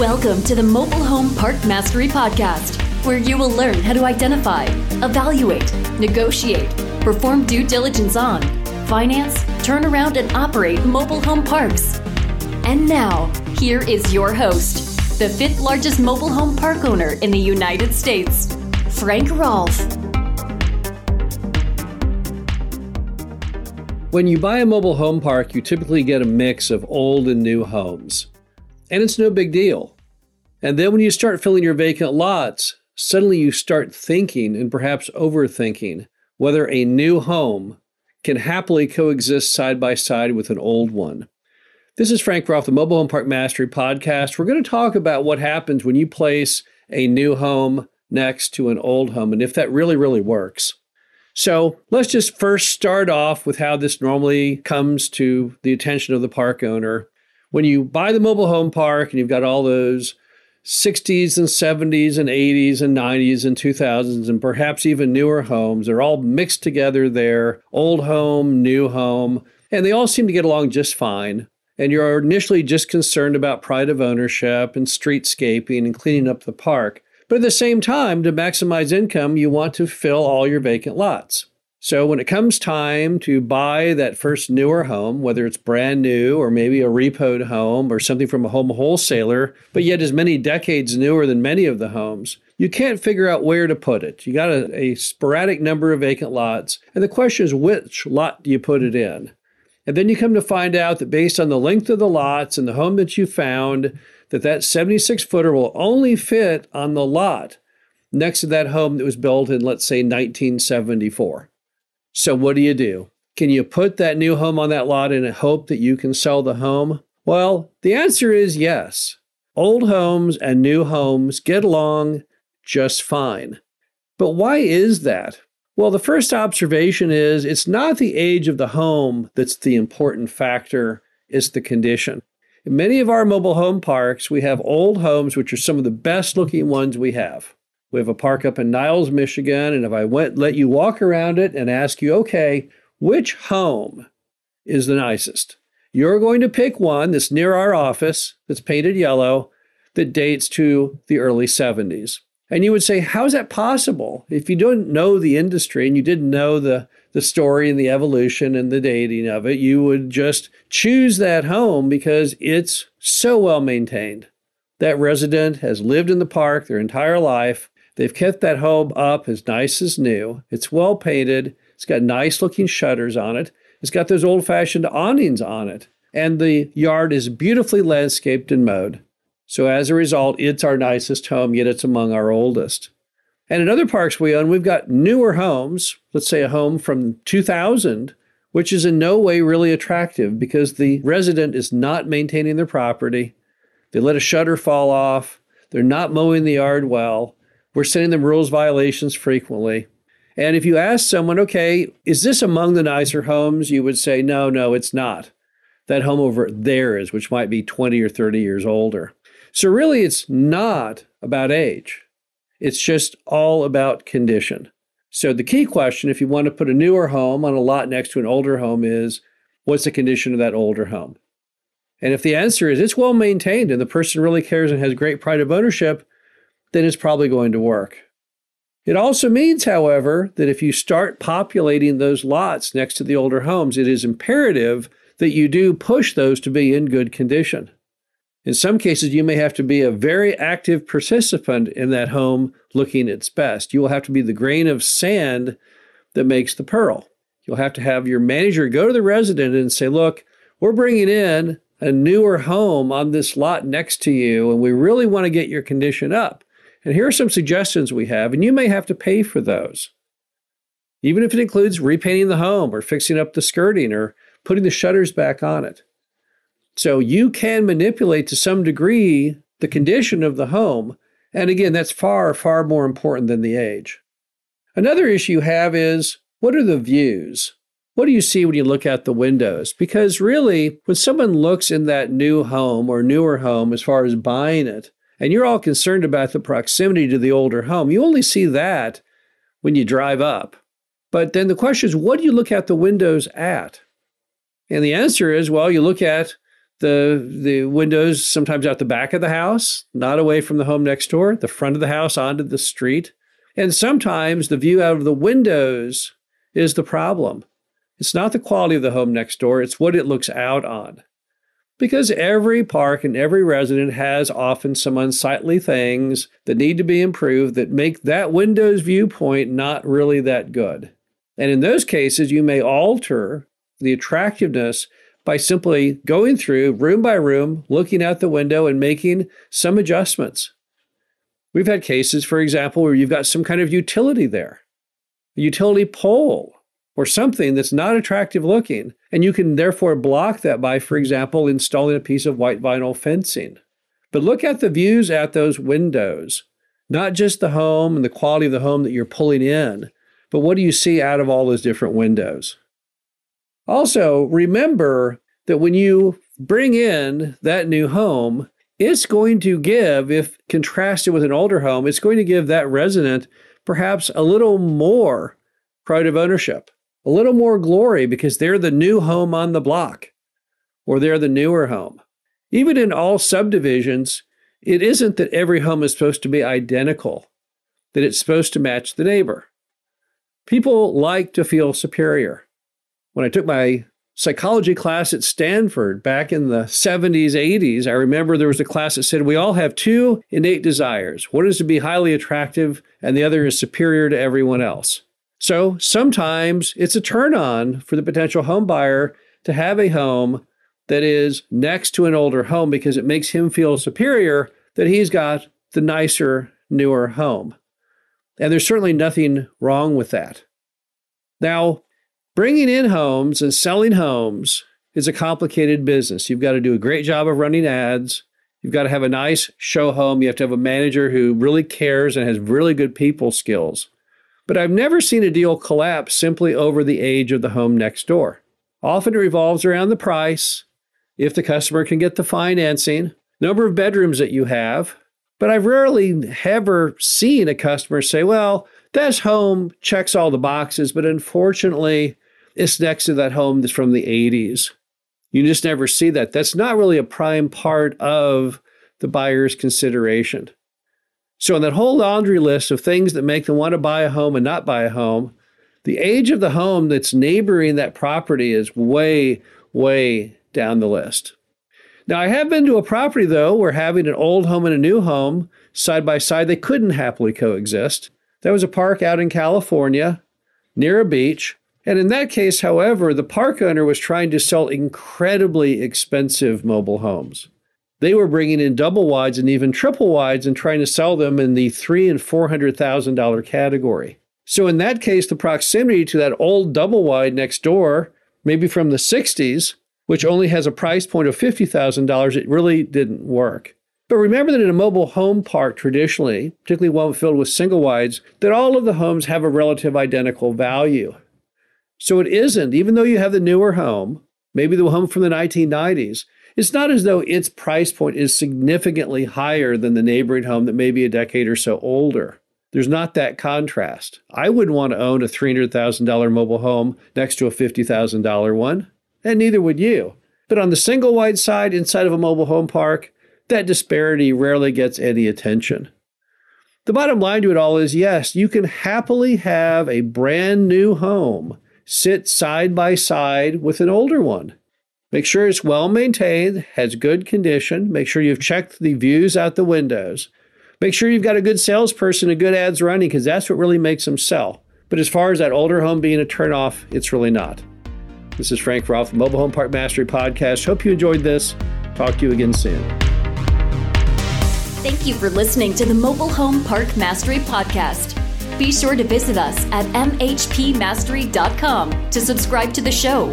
Welcome to the Mobile Home Park Mastery Podcast, where you will learn how to identify, evaluate, negotiate, perform due diligence on, finance, turn around, and operate mobile home parks. And now, here is your host, the fifth largest mobile home park owner in the United States, Frank Rolfe. When you buy a mobile home park, you typically get a mix of old and new homes and it's no big deal. And then when you start filling your vacant lots, suddenly you start thinking and perhaps overthinking whether a new home can happily coexist side by side with an old one. This is Frank Rolfe, the Mobile Home Park Mastery Podcast. We're going to talk about what happens when you place a new home next to an old home and if that really, really works. So let's just first start off with how this normally comes to the attention of the park owner when you buy the mobile home park and you've got all those 60s and 70s and 80s and 90s and 2000s and perhaps even newer homes, they're all mixed together there old home, new home, and they all seem to get along just fine. And you're initially just concerned about pride of ownership and streetscaping and cleaning up the park. But at the same time, to maximize income, you want to fill all your vacant lots. So when it comes time to buy that first newer home, whether it's brand new or maybe a repoed home or something from a home wholesaler, but yet is many decades newer than many of the homes, you can't figure out where to put it. You got a, a sporadic number of vacant lots, and the question is which lot do you put it in? And then you come to find out that based on the length of the lots and the home that you found, that that 76 footer will only fit on the lot next to that home that was built in, let's say, 1974. So, what do you do? Can you put that new home on that lot and hope that you can sell the home? Well, the answer is yes. Old homes and new homes get along just fine. But why is that? Well, the first observation is it's not the age of the home that's the important factor, it's the condition. In many of our mobile home parks, we have old homes, which are some of the best looking ones we have. We have a park up in Niles, Michigan, and if I went let you walk around it and ask you, okay, which home is the nicest? You're going to pick one that's near our office, that's painted yellow, that dates to the early 70s. And you would say, how is that possible? If you don't know the industry and you didn't know the, the story and the evolution and the dating of it, you would just choose that home because it's so well maintained. That resident has lived in the park their entire life They've kept that home up as nice as new. It's well painted. It's got nice looking shutters on it. It's got those old fashioned awnings on it. And the yard is beautifully landscaped and mowed. So as a result, it's our nicest home, yet it's among our oldest. And in other parks we own, we've got newer homes, let's say a home from 2000, which is in no way really attractive because the resident is not maintaining their property. They let a shutter fall off. They're not mowing the yard well. We're sending them rules violations frequently. And if you ask someone, okay, is this among the nicer homes? You would say, no, no, it's not. That home over there is, which might be 20 or 30 years older. So really, it's not about age. It's just all about condition. So the key question, if you want to put a newer home on a lot next to an older home, is what's the condition of that older home? And if the answer is it's well maintained and the person really cares and has great pride of ownership, then it's probably going to work. It also means, however, that if you start populating those lots next to the older homes, it is imperative that you do push those to be in good condition. In some cases, you may have to be a very active participant in that home looking its best. You will have to be the grain of sand that makes the pearl. You'll have to have your manager go to the resident and say, Look, we're bringing in a newer home on this lot next to you, and we really want to get your condition up. And here are some suggestions we have, and you may have to pay for those. Even if it includes repainting the home or fixing up the skirting or putting the shutters back on it. So you can manipulate to some degree the condition of the home. And again, that's far, far more important than the age. Another issue you have is what are the views? What do you see when you look out the windows? Because really, when someone looks in that new home or newer home as far as buying it, and you're all concerned about the proximity to the older home, you only see that when you drive up. But then the question is, what do you look out the windows at? And the answer is, well, you look at the the windows sometimes out the back of the house, not away from the home next door, the front of the house onto the street. And sometimes the view out of the windows is the problem. It's not the quality of the home next door, it's what it looks out on. Because every park and every resident has often some unsightly things that need to be improved that make that window's viewpoint not really that good. And in those cases, you may alter the attractiveness by simply going through room by room, looking out the window, and making some adjustments. We've had cases, for example, where you've got some kind of utility there, a utility pole or something that's not attractive looking, and you can therefore block that by, for example, installing a piece of white vinyl fencing. But look at the views at those windows, not just the home and the quality of the home that you're pulling in, but what do you see out of all those different windows? Also, remember that when you bring in that new home, it's going to give, if contrasted with an older home, it's going to give that resident perhaps a little more pride of ownership, a little more glory because they're the new home on the block or they're the newer home. Even in all subdivisions, it isn't that every home is supposed to be identical, that it's supposed to match the neighbor. People like to feel superior when I took my psychology class at Stanford back in the 70s, 80s, I remember there was a class that said we all have two innate desires. One is to be highly attractive, and the other is superior to everyone else. So sometimes it's a turn on for the potential home buyer to have a home that is next to an older home because it makes him feel superior that he's got the nicer, newer home. And there's certainly nothing wrong with that. Now, Bringing in homes and selling homes is a complicated business. You've got to do a great job of running ads. You've got to have a nice show home. You have to have a manager who really cares and has really good people skills. But I've never seen a deal collapse simply over the age of the home next door. Often it revolves around the price, if the customer can get the financing, number of bedrooms that you have. But I've rarely ever seen a customer say, well, this home checks all the boxes, but unfortunately, it's next to that home that's from the 80s. You just never see that. That's not really a prime part of the buyer's consideration. So, in that whole laundry list of things that make them want to buy a home and not buy a home, the age of the home that's neighboring that property is way, way down the list. Now, I have been to a property, though, where having an old home and a new home side by side, they couldn't happily coexist. That was a park out in California near a beach. And in that case, however, the park owner was trying to sell incredibly expensive mobile homes. They were bringing in double wides and even triple wides and trying to sell them in the three and four hundred thousand dollar category. So in that case, the proximity to that old double wide next door, maybe from the 60s, which only has a price point of $50,000, it really didn't work. But remember that in a mobile home park, traditionally, particularly one filled with single wides, that all of the homes have a relative identical value. So it isn't, even though you have the newer home, maybe the home from the 1990s, it's not as though its price point is significantly higher than the neighboring home that may be a decade or so older. There's not that contrast. I wouldn't want to own a $300,000 mobile home next to a $50,000 one, and neither would you. But on the single wide side inside of a mobile home park, that disparity rarely gets any attention. The bottom line to it all is yes, you can happily have a brand new home sit side by side with an older one. Make sure it's well maintained, has good condition. Make sure you've checked the views out the windows. Make sure you've got a good salesperson and good ads running because that's what really makes them sell. But as far as that older home being a turnoff, it's really not. This is Frank Rolfe, Mobile Home Park Mastery Podcast. Hope you enjoyed this. Talk to you again soon. Thank you for listening to the Mobile Home Park Mastery Podcast. Be sure to visit us at mhpmastery.com to subscribe to the show,